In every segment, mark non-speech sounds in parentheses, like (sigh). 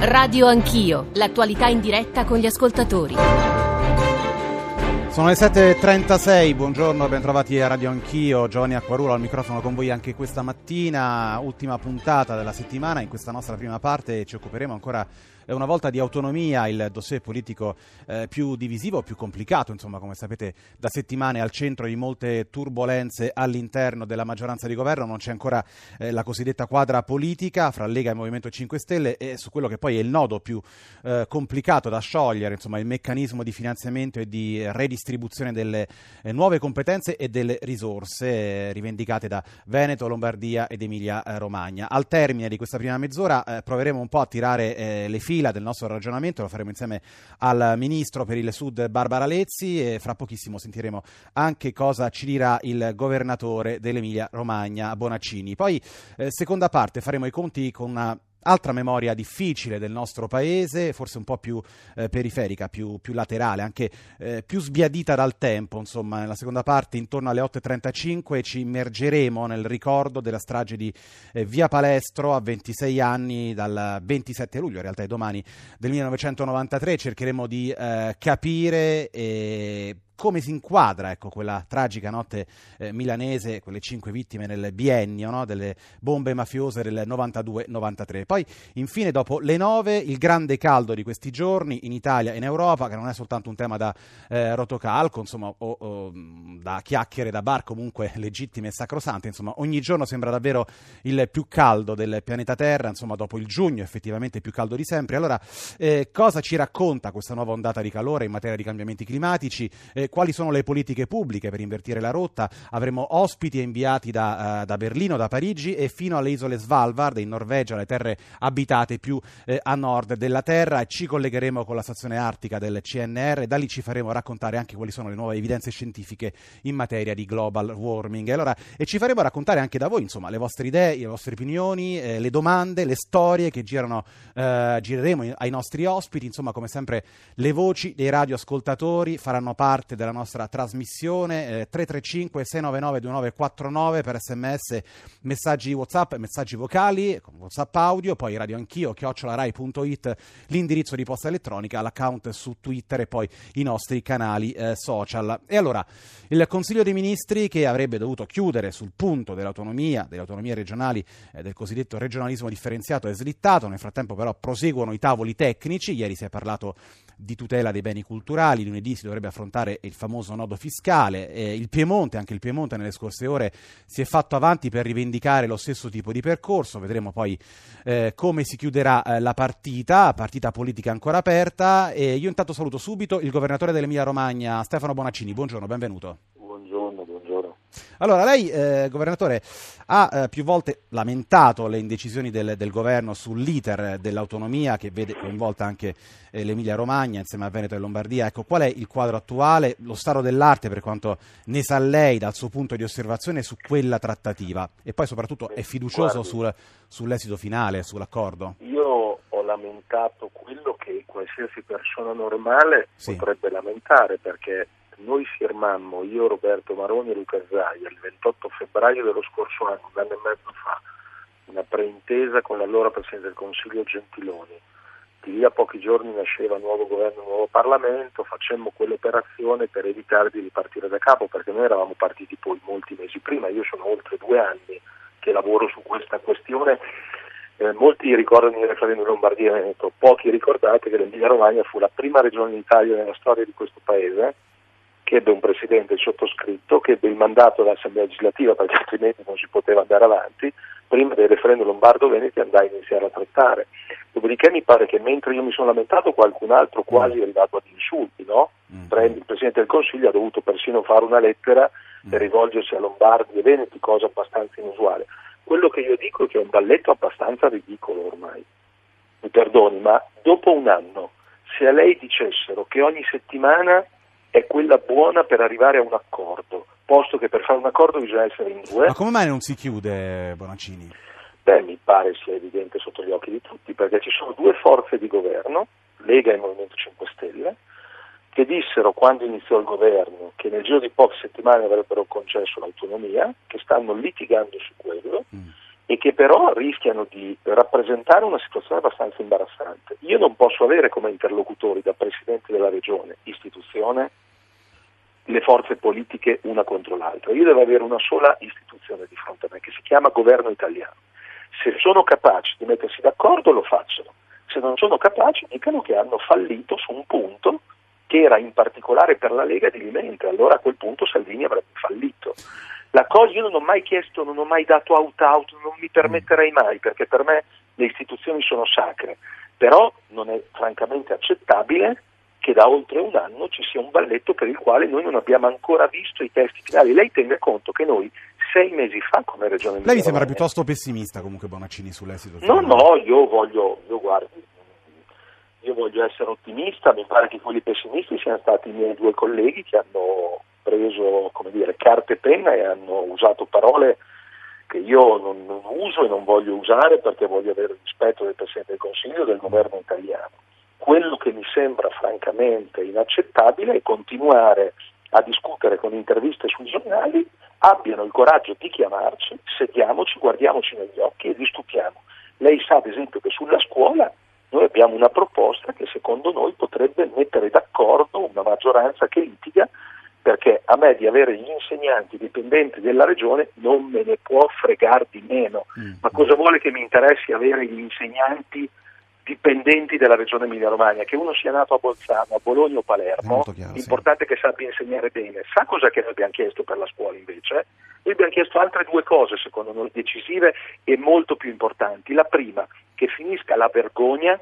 Radio Anch'io, l'attualità in diretta con gli ascoltatori. Sono le 7.36, buongiorno, ben trovati a Radio Anch'io, Giovanni Acquarulo al microfono con voi anche questa mattina, ultima puntata della settimana, in questa nostra prima parte ci occuperemo ancora una volta di autonomia, il dossier politico eh, più divisivo, più complicato, insomma come sapete da settimane al centro di molte turbulenze all'interno della maggioranza di governo, non c'è ancora eh, la cosiddetta quadra politica fra Lega e Movimento 5 Stelle e su quello che poi è il nodo più eh, complicato da sciogliere, insomma il meccanismo di finanziamento e di redistribuzione delle eh, nuove competenze e delle risorse eh, rivendicate da Veneto, Lombardia ed Emilia eh, Romagna. Al termine di questa prima mezz'ora proveremo un po' a tirare le file fila del nostro ragionamento, lo faremo insieme al Ministro per il Sud Barbara Lezzi e fra pochissimo sentiremo anche cosa ci dirà il governatore dell'Emilia Romagna Bonaccini. Poi, eh, seconda parte, faremo i conti con una Altra memoria difficile del nostro paese, forse un po' più eh, periferica, più, più, laterale, anche eh, più sbiadita dal tempo. Insomma, nella seconda parte, intorno alle 8.35, ci immergeremo nel ricordo della strage di eh, Via Palestro a 26 anni, dal 27 luglio, in realtà è domani, del 1993. Cercheremo di eh, capire e come si inquadra ecco, quella tragica notte eh, milanese, quelle cinque vittime nel biennio no? delle bombe mafiose del 92-93. Poi, infine, dopo le nove, il grande caldo di questi giorni in Italia e in Europa, che non è soltanto un tema da eh, rotocalco, insomma, o, o, da chiacchiere da bar, comunque (laughs) legittime e sacrosante, insomma, ogni giorno sembra davvero il più caldo del pianeta Terra, insomma, dopo il giugno effettivamente più caldo di sempre. Allora, eh, cosa ci racconta questa nuova ondata di calore in materia di cambiamenti climatici? Eh, quali sono le politiche pubbliche per invertire la rotta. Avremo ospiti inviati da, uh, da Berlino, da Parigi e fino alle isole Svalbard in Norvegia, le terre abitate più eh, a nord della Terra. Ci collegheremo con la stazione artica del CNR e da lì ci faremo raccontare anche quali sono le nuove evidenze scientifiche in materia di global warming. E, allora, e ci faremo raccontare anche da voi, insomma, le vostre idee, le vostre opinioni, eh, le domande, le storie che girano, eh, gireremo ai nostri ospiti. Insomma, come sempre, le voci dei radioascoltatori faranno parte della nostra trasmissione eh, 335 699 2949 per sms messaggi whatsapp messaggi vocali whatsapp audio poi radio anch'io chiocciolarai.it l'indirizzo di posta elettronica l'account su twitter e poi i nostri canali eh, social. E allora il consiglio dei ministri che avrebbe dovuto chiudere sul punto dell'autonomia delle autonomie regionali eh, del cosiddetto regionalismo differenziato è slittato. Nel frattempo però proseguono i tavoli tecnici. Ieri si è parlato di tutela dei beni culturali lunedì si dovrebbe affrontare il famoso nodo fiscale. Eh, il Piemonte, anche il Piemonte nelle scorse ore si è fatto avanti per rivendicare lo stesso tipo di percorso. Vedremo poi eh, come si chiuderà eh, la partita, partita politica ancora aperta. E io intanto saluto subito il governatore dell'Emilia Romagna, Stefano Bonaccini. Buongiorno, benvenuto. Allora, lei, eh, governatore, ha eh, più volte lamentato le indecisioni del, del, governo sull'iter dell'autonomia che vede coinvolta anche eh, l'Emilia Romagna insieme a Veneto e Lombardia. Ecco, qual è il quadro attuale, lo stato dell'arte per quanto ne sa lei dal suo punto di osservazione su quella trattativa? E poi soprattutto è fiducioso sul, sull'esito finale, sull'accordo? Io ho lamentato quello che qualsiasi persona normale sì. potrebbe lamentare perché noi firmammo, io, Roberto Maroni e Luca Zaia, il 28 febbraio dello scorso anno, un anno e mezzo fa, una preintesa con l'allora Presidente del Consiglio Gentiloni. Di lì a pochi giorni nasceva nuovo governo, nuovo Parlamento, facemmo quell'operazione per evitare di ripartire da capo, perché noi eravamo partiti poi molti mesi prima, io sono oltre due anni che lavoro su questa questione eh, molti ricordano il referendum in Lombardia Veneto, pochi ricordate che l'Emilia Romagna fu la prima regione d'Italia nella storia di questo paese che ebbe un presidente sottoscritto, che ebbe il mandato dell'Assemblea legislativa perché altrimenti non si poteva andare avanti, prima del referendum lombardo-veneti andai a iniziare a trattare. Dopodiché mi pare che mentre io mi sono lamentato qualcun altro quasi è arrivato ad insulti, no? Mm. Il Presidente del Consiglio ha dovuto persino fare una lettera per mm. rivolgersi a Lombardi e Veneti, cosa abbastanza inusuale. Quello che io dico è che è un balletto abbastanza ridicolo ormai. Mi perdoni, ma dopo un anno, se a lei dicessero che ogni settimana è quella buona per arrivare a un accordo, posto che per fare un accordo bisogna essere in due. Ma come mai non si chiude Bonaccini? Beh, mi pare sia evidente sotto gli occhi di tutti, perché ci sono due forze di governo, Lega e Movimento 5 Stelle, che dissero quando iniziò il governo che nel giro di poche settimane avrebbero concesso l'autonomia, che stanno litigando su quello, mm. E che però rischiano di rappresentare una situazione abbastanza imbarazzante. Io non posso avere come interlocutori da Presidente della Regione, istituzione, le forze politiche una contro l'altra. Io devo avere una sola istituzione di fronte a me che si chiama governo italiano. Se sono capaci di mettersi d'accordo lo facciano, se non sono capaci dicano che hanno fallito su un punto che era in particolare per la Lega di Limente, allora a quel punto Salvini avrebbe fallito. La cosa, io non ho mai chiesto, non ho mai dato out-out, non mi permetterei mai, perché per me le istituzioni sono sacre, però non è francamente accettabile che da oltre un anno ci sia un balletto per il quale noi non abbiamo ancora visto i testi finali. Lei tenga conto che noi sei mesi fa come Regione Lei mi sembra piuttosto pessimista comunque Bonaccini sull'esito. No, no, io voglio, io guardi, io voglio essere ottimista, mi pare che quelli pessimisti siano stati i miei due colleghi che hanno preso dire, carta e penna e hanno usato parole che io non, non, uso e non voglio usare perché voglio avere rispetto del Presidente del Consiglio e del governo italiano. Quello che mi sembra francamente inaccettabile è continuare a discutere con interviste sui giornali, abbiano il coraggio di chiamarci, sediamoci, guardiamoci negli occhi e discutiamo. Lei sa ad esempio che sulla scuola noi abbiamo una proposta che secondo noi potrebbe mettere d'accordo una maggioranza che litiga a me di avere gli insegnanti dipendenti della regione non me ne può fregare di meno. Mm. Ma cosa vuole che mi interessi avere gli insegnanti dipendenti della regione Emilia-Romagna? Che uno sia nato a Bolzano, a Bologna o Palermo, l'importante sì. è che sappia insegnare bene. Sa cosa che noi abbiamo chiesto per la scuola invece? Noi abbiamo chiesto altre due cose, secondo noi, decisive e molto più importanti. La prima, che finisca la vergogna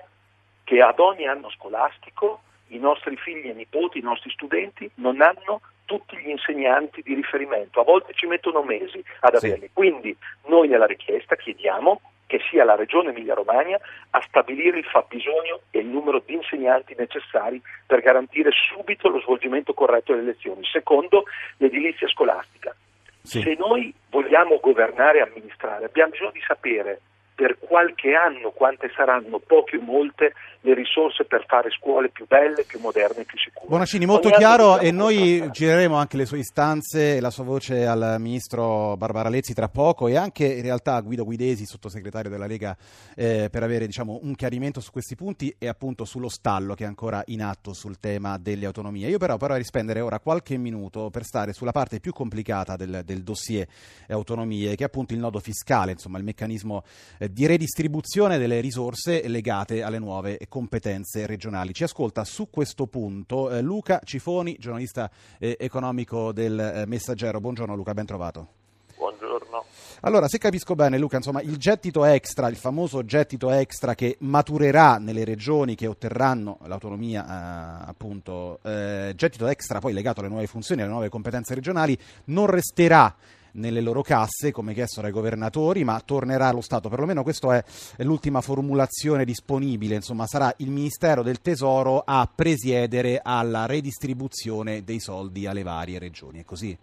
che ad ogni anno scolastico i nostri figli e nipoti, i nostri studenti non hanno tutti gli insegnanti di riferimento, a volte ci mettono mesi ad averli. Sì. Quindi noi nella richiesta chiediamo che sia la Regione Emilia-Romagna a stabilire il fabbisogno e il numero di insegnanti necessari per garantire subito lo svolgimento corretto delle lezioni. Secondo, l'edilizia scolastica. Sì. Se noi vogliamo governare e amministrare, abbiamo bisogno di sapere per qualche anno quante saranno, poche o molte, le risorse per fare scuole più belle, più moderne più sicure. Bonaccini, molto Ogni chiaro e noi gireremo anche le sue istanze e la sua voce al ministro Barbara Lezzi tra poco e anche in realtà a Guido Guidesi, sottosegretario della Lega, eh, per avere diciamo, un chiarimento su questi punti e appunto sullo stallo che è ancora in atto sul tema delle autonomie. Io però vorrei spendere ora qualche minuto per stare sulla parte più complicata del, del dossier autonomie, che è appunto il nodo fiscale, insomma il meccanismo eh, eh, di redistribuzione delle risorse legate alle nuove competenze regionali. Ci ascolta su questo punto eh, Luca Cifoni, giornalista eh, economico del eh, Messaggero. Buongiorno Luca, ben trovato. Buongiorno. Allora, se capisco bene, Luca, insomma, il gettito extra, il famoso gettito extra che maturerà nelle regioni che otterranno l'autonomia, eh, appunto, eh, gettito extra poi legato alle nuove funzioni, alle nuove competenze regionali, non resterà nelle loro casse, come chiesto dai governatori, ma tornerà allo Stato. Perlomeno questa è l'ultima formulazione disponibile. Insomma, sarà il Ministero del Tesoro a presiedere alla redistribuzione dei soldi alle varie regioni. È così?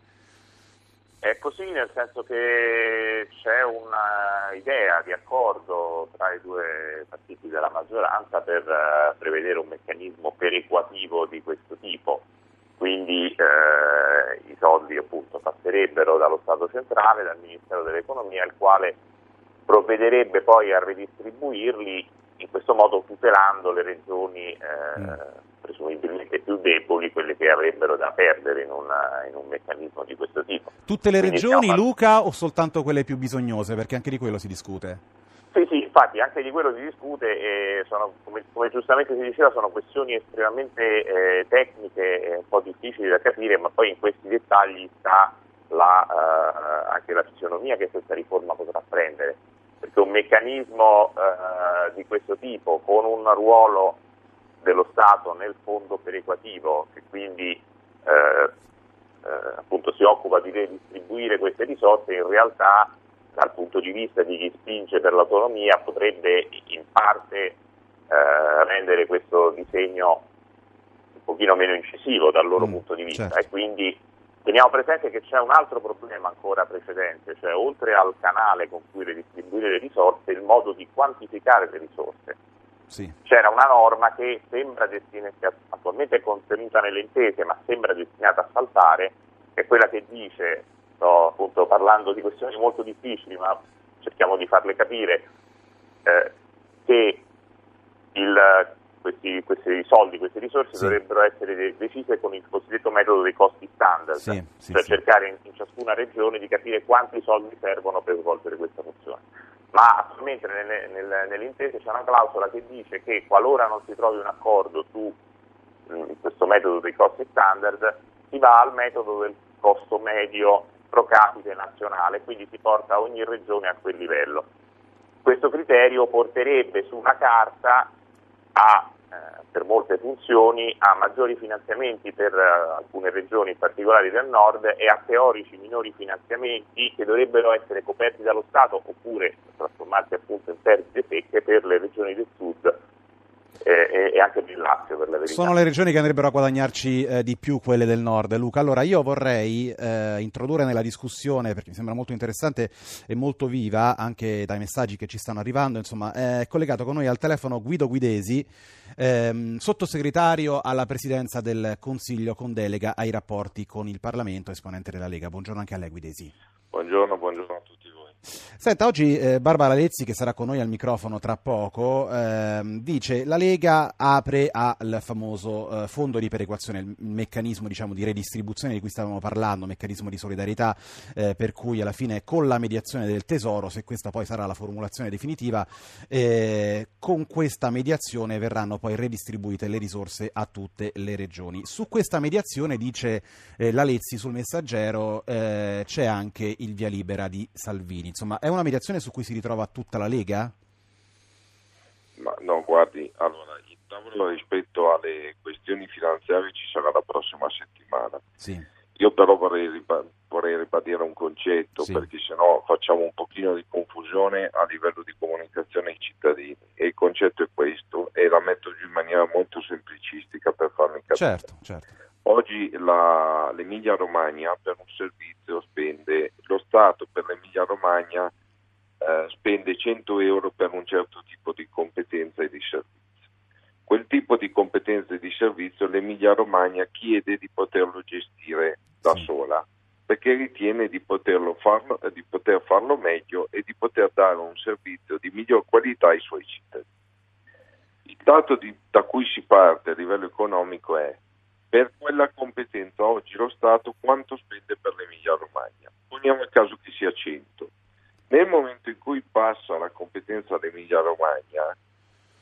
È così nel senso che c'è un'idea di accordo tra i due partiti della maggioranza per uh, prevedere un meccanismo perequativo di questo tipo quindi eh, i soldi appunto passerebbero dallo Stato centrale, dal Ministero dell'Economia, il quale provvederebbe poi a ridistribuirli in questo modo tutelando le regioni eh, mm. presumibilmente più deboli, quelle che avrebbero da perdere in, una, in un meccanismo di questo tipo. Tutte le Quindi regioni, stiamo... Luca, o soltanto quelle più bisognose? Perché anche di quello si discute. Infatti anche di quello si discute e sono, come, come, giustamente si diceva sono questioni estremamente eh, tecniche e un po' difficili da capire, ma poi in questi dettagli sta la, eh, anche la fisionomia che questa riforma potrà prendere, perché un meccanismo eh, di questo tipo con un ruolo dello Stato nel fondo perequativo che quindi eh, eh, appunto si occupa di redistribuire queste risorse in realtà dal punto di vista di chi spinge per l'autonomia potrebbe in parte eh, rendere questo disegno un pochino meno incisivo dal loro mm, punto di vista certo. e quindi teniamo presente che c'è un altro problema ancora precedente, cioè oltre al canale con cui redistribuire le risorse, il modo di quantificare le risorse. Sì. C'era una norma che sembra destinata, attualmente è contenuta nelle intese, ma sembra destinata a saltare, che è quella che dice sto appunto parlando di questioni molto difficili, ma cerchiamo di farle capire eh, che il, questi, questi, soldi, queste risorse sì. dovrebbero essere decise con il cosiddetto metodo dei costi standard, sì, sì, cioè cercare in, in, ciascuna regione di capire quanti soldi servono per svolgere questa funzione. Ma attualmente nelle, nelle, nell'intesa c'è una clausola che dice che qualora non si trovi un accordo su mh, mm, questo metodo dei costi standard, si va al metodo del costo medio pro capite nazionale, quindi si porta ogni regione a quel livello. Questo criterio porterebbe su una carta a, eh, per molte funzioni a maggiori finanziamenti per uh, alcune regioni, in particolare del nord, e a teorici minori finanziamenti che dovrebbero essere coperti dallo Stato oppure trasformarsi appunto in perdite secche per le regioni del sud e, e, anche del Lazio per la verità. Sono le regioni che andrebbero a guadagnarci eh, di più quelle del nord, Luca. Allora io vorrei eh, introdurre nella discussione, perché mi sembra molto interessante e molto viva, anche dai messaggi che ci stanno arrivando, insomma, è collegato con noi al telefono Guido Guidesi, ehm, sottosegretario alla presidenza del Consiglio con delega ai rapporti con il Parlamento, esponente della Lega. Buongiorno anche a lei Guidesi. Buongiorno, buongiorno a tutti. Senta, oggi eh, Barbara Lezzi, che sarà con noi al microfono tra poco, ehm, dice la Lega apre al famoso eh, fondo di perequazione, il meccanismo diciamo, di redistribuzione di cui stavamo parlando, meccanismo di solidarietà, eh, per cui alla fine con la mediazione del Tesoro, se questa poi sarà la formulazione definitiva, eh, con questa mediazione verranno poi redistribuite le risorse a tutte le regioni. Su questa mediazione, dice eh, la Lezzi sul messaggero, eh, c'è anche il via libera di Salvini. Insomma, è una mediazione su cui si ritrova tutta la Lega? Ma no, guardi, allora, il tavolo rispetto alle questioni finanziarie ci sarà la prossima settimana. Sì. Io però vorrei, riba- vorrei ribadire un concetto, sì. perché sennò facciamo un pochino di confusione a livello di comunicazione ai cittadini. E il concetto è questo, e la metto giù in maniera molto semplicistica per farmi capire. Certo, certo. Oggi la, l'Emilia Romagna per un servizio spende, lo Stato per l'Emilia Romagna eh, spende 100 euro per un certo tipo di competenza e di servizio. Quel tipo di competenza e di servizio l'Emilia Romagna chiede di poterlo gestire da sola perché ritiene di, farlo, di poter farlo meglio e di poter dare un servizio di miglior qualità ai suoi cittadini. Il dato di, da cui si parte a livello economico è per quella competenza oggi lo Stato quanto spende per l'Emilia Romagna. Poniamo il caso che sia 100. Nel momento in cui passa la competenza all'Emilia Romagna,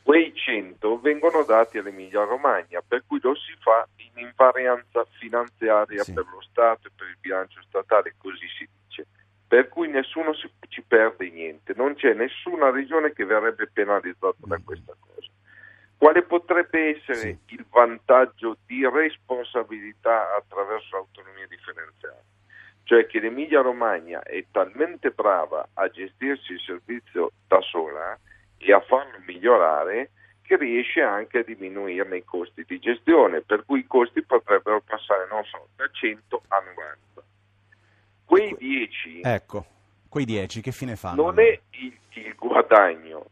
quei 100 vengono dati all'Emilia Romagna, per cui lo si fa in invarianza finanziaria sì. per lo Stato e per il bilancio statale, così si dice. Per cui nessuno si, ci perde niente, non c'è nessuna regione che verrebbe penalizzata da mm. questa cosa. Quale potrebbe essere sì. il vantaggio di responsabilità attraverso l'autonomia differenziata? Cioè che l'Emilia Romagna è talmente brava a gestirsi il servizio da sola e a farlo migliorare che riesce anche a diminuirne i costi di gestione, per cui i costi potrebbero passare, non so, da 100 a 90. Quei 10... Ecco, quei 10 che fine fanno? Non è il, il guadagno,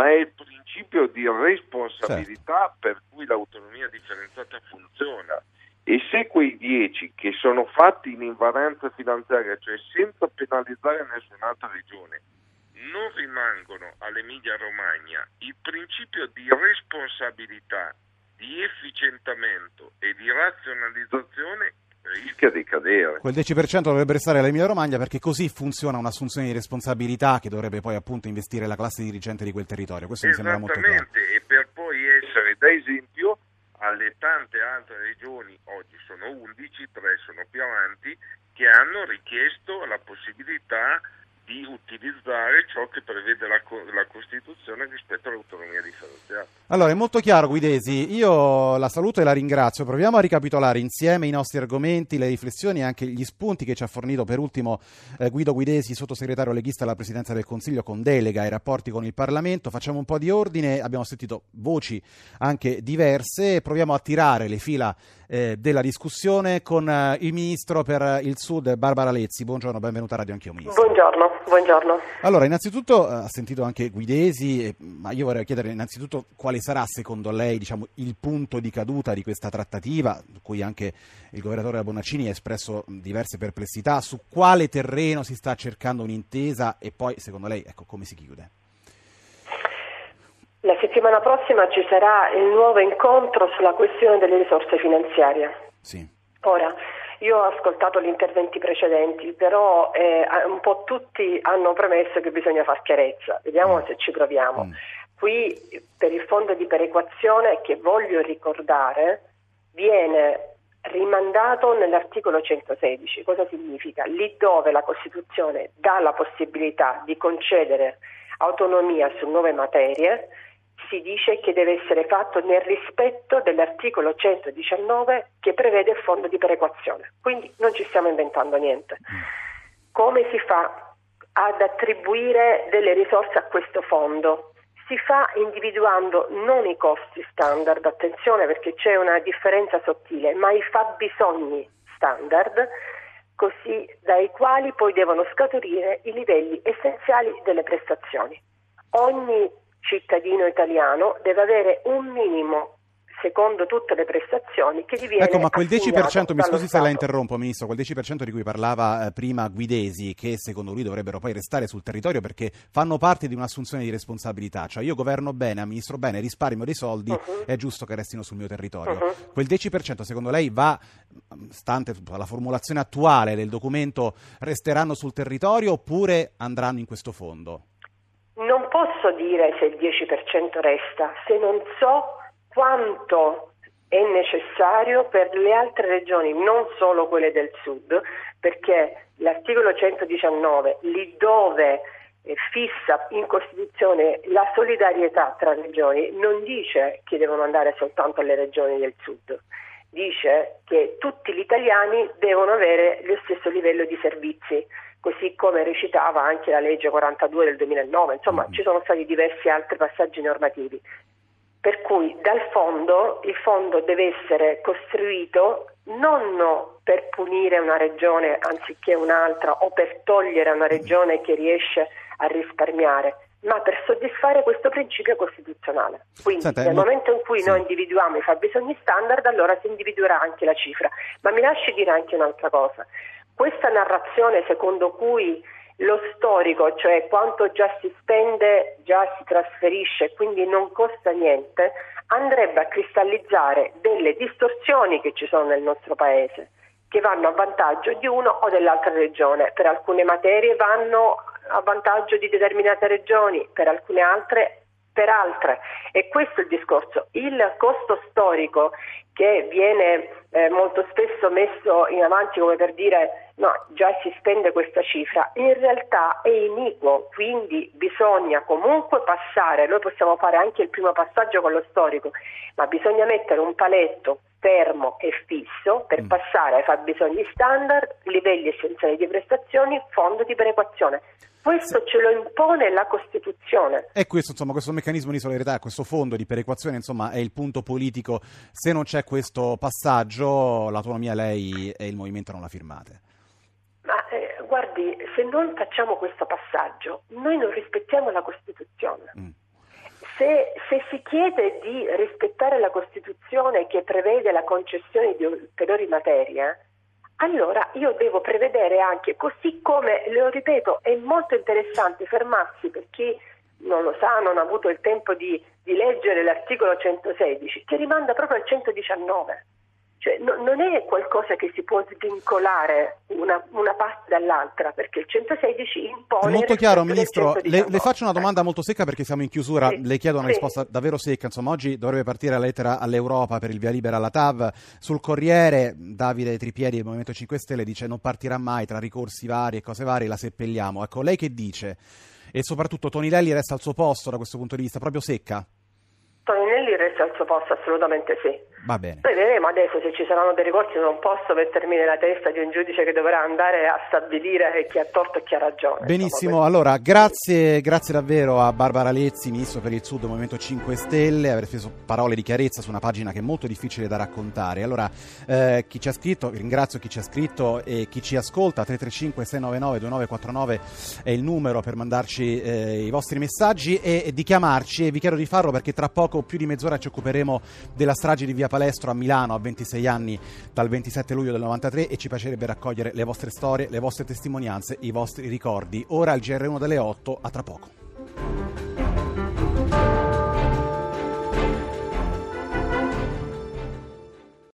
ma è il principio di responsabilità certo. per cui l'autonomia differenziata funziona. E se quei 10 che sono fatti in invarianza finanziaria, cioè senza penalizzare nessun'altra regione, non rimangono all'Emilia Romagna, il principio di responsabilità, di efficientamento e di razionalizzazione rischia di cadere. Quel 10% dovrebbe restare all'Emilia Romagna perché così funziona un'assunzione di responsabilità che dovrebbe poi appunto investire la classe dirigente di quel territorio. Questo mi sembra molto chiaro. e per poi essere da esempio alle tante altre regioni, oggi sono 11, 3 sono più avanti, che hanno richiesto la possibilità di utilizzare ciò che prevede la, la, Costituzione rispetto all'autonomia differenziata. Allora, è molto chiaro Guidesi, io la saluto e la ringrazio. Proviamo a ricapitolare insieme i nostri argomenti, le riflessioni e anche gli spunti che ci ha fornito per ultimo eh, Guido Guidesi, sottosegretario leghista alla Presidenza del Consiglio con delega ai rapporti con il Parlamento. Facciamo un po' di ordine, abbiamo sentito voci anche diverse, proviamo a tirare le fila eh, della discussione con eh, il Ministro per il Sud, Barbara Lezzi. Buongiorno, benvenuta a Radio Anch'io Ministro. Buongiorno, buongiorno. Allora, innanzitutto ha sentito anche Guidesi, ma io vorrei chiedere innanzitutto quale sarà secondo lei diciamo, il punto di caduta di questa trattativa, su cui anche il governatore Bonaccini ha espresso diverse perplessità, su quale terreno si sta cercando un'intesa e poi secondo lei ecco, come si chiude? La settimana prossima ci sarà il nuovo incontro sulla questione delle risorse finanziarie. Sì. Ora, io ho ascoltato gli interventi precedenti, però eh, un po' tutti hanno premesso che bisogna far chiarezza. Vediamo mm. se ci proviamo. Mm. Qui per il fondo di perequazione, che voglio ricordare, viene rimandato nell'articolo 116. Cosa significa? Lì dove la Costituzione dà la possibilità di concedere autonomia su nuove materie, si dice che deve essere fatto nel rispetto dell'articolo 119 che prevede il fondo di perequazione. Quindi non ci stiamo inventando niente. Come si fa ad attribuire delle risorse a questo fondo? Si fa individuando non i costi standard, attenzione perché c'è una differenza sottile, ma i fabbisogni standard, così dai quali poi devono scaturire i livelli essenziali delle prestazioni. Ogni cittadino italiano deve avere un minimo secondo tutte le prestazioni che diviene Ecco, ma quel 10%, mi scusi se la interrompo Ministro, quel 10% di cui parlava eh, prima Guidesi, che secondo lui dovrebbero poi restare sul territorio perché fanno parte di un'assunzione di responsabilità, cioè io governo bene, amministro bene, risparmio dei soldi, uh-huh. è giusto che restino sul mio territorio. Uh-huh. Quel 10% secondo lei va, stante la formulazione attuale del documento, resteranno sul territorio oppure andranno in questo fondo? Posso dire se il 10% resta se non so quanto è necessario per le altre regioni, non solo quelle del sud, perché l'articolo 119, lì dove eh, fissa in Costituzione la solidarietà tra regioni, non dice che devono andare soltanto alle regioni del sud, dice che tutti gli italiani devono avere lo stesso livello di servizi così come recitava anche la legge 42 del 2009, insomma mm. ci sono stati diversi altri passaggi normativi. Per cui dal fondo il fondo deve essere costruito non per punire una regione anziché un'altra o per togliere una regione che riesce a risparmiare, ma per soddisfare questo principio costituzionale. Quindi Senta, nel mo- momento in cui sì. noi individuiamo i fabbisogni standard, allora si individuerà anche la cifra. Ma mi lasci dire anche un'altra cosa. Questa narrazione secondo cui lo storico, cioè quanto già si spende, già si trasferisce, quindi non costa niente, andrebbe a cristallizzare delle distorsioni che ci sono nel nostro Paese, che vanno a vantaggio di uno o dell'altra regione. Per alcune materie vanno a vantaggio di determinate regioni, per alcune altre per altre. E questo è il discorso. Il costo storico che viene eh, molto spesso messo in avanti come per dire no, già si spende questa cifra, in realtà è iniquo, quindi bisogna comunque passare, noi possiamo fare anche il primo passaggio con lo storico, ma bisogna mettere un paletto fermo e fisso per mm. passare ai fabbisogni standard, livelli essenziali di prestazioni, fondo di perequazione. Questo ce lo impone la Costituzione. E questo, insomma, questo meccanismo di solidarietà, questo fondo di perequazione, insomma, è il punto politico. Se non c'è questo passaggio, l'autonomia lei e il movimento non la firmate. Guardi, se non facciamo questo passaggio, noi non rispettiamo la Costituzione. Mm. Se, se, si chiede di rispettare la Costituzione che prevede la concessione di ulteriori materie, allora io devo prevedere anche, così come, lo ripeto, è molto interessante fermarsi per chi non lo sa, non ha avuto il tempo di, di leggere l'articolo 116, che rimanda proprio al 119. Cioè, no, non è qualcosa che si può svincolare una, una parte dall'altra, perché il 116 impone... È molto chiaro, Ministro. Le, le, faccio una domanda molto secca perché siamo in chiusura. Sì, le chiedo una sì. risposta davvero secca. Insomma, oggi dovrebbe partire la lettera all'Europa per il via libera alla TAV. Sul Corriere, Davide Tripiedi del Movimento 5 Stelle dice non partirà mai tra ricorsi vari e cose varie, la seppelliamo. Ecco, lei che dice? E soprattutto Tonilelli resta al suo posto da questo punto di vista, proprio secca? Resta al suo posto, assolutamente sì. Va bene. Vedremo adesso se ci saranno dei ricorsi, non posso mettermi nella testa di un giudice che dovrà andare a stabilire chi ha torto e chi ha ragione. Benissimo, insomma, allora grazie, grazie davvero a Barbara Lezzi, Ministro per il Sud, Movimento 5 Stelle, aver speso parole di chiarezza su una pagina che è molto difficile da raccontare. Allora, eh, chi ci ha scritto, ringrazio chi ci ha scritto e chi ci ascolta, 335 699 2949 è il numero per mandarci eh, i vostri messaggi e, e di chiamarci e vi chiedo di farlo perché tra poco, più di mezz'ora, ci occuperemo della strage di Via Palestro a Milano a 26 anni dal 27 luglio del 93 e ci piacerebbe raccogliere le vostre storie, le vostre testimonianze, i vostri ricordi. Ora il GR1 delle 8, a tra poco.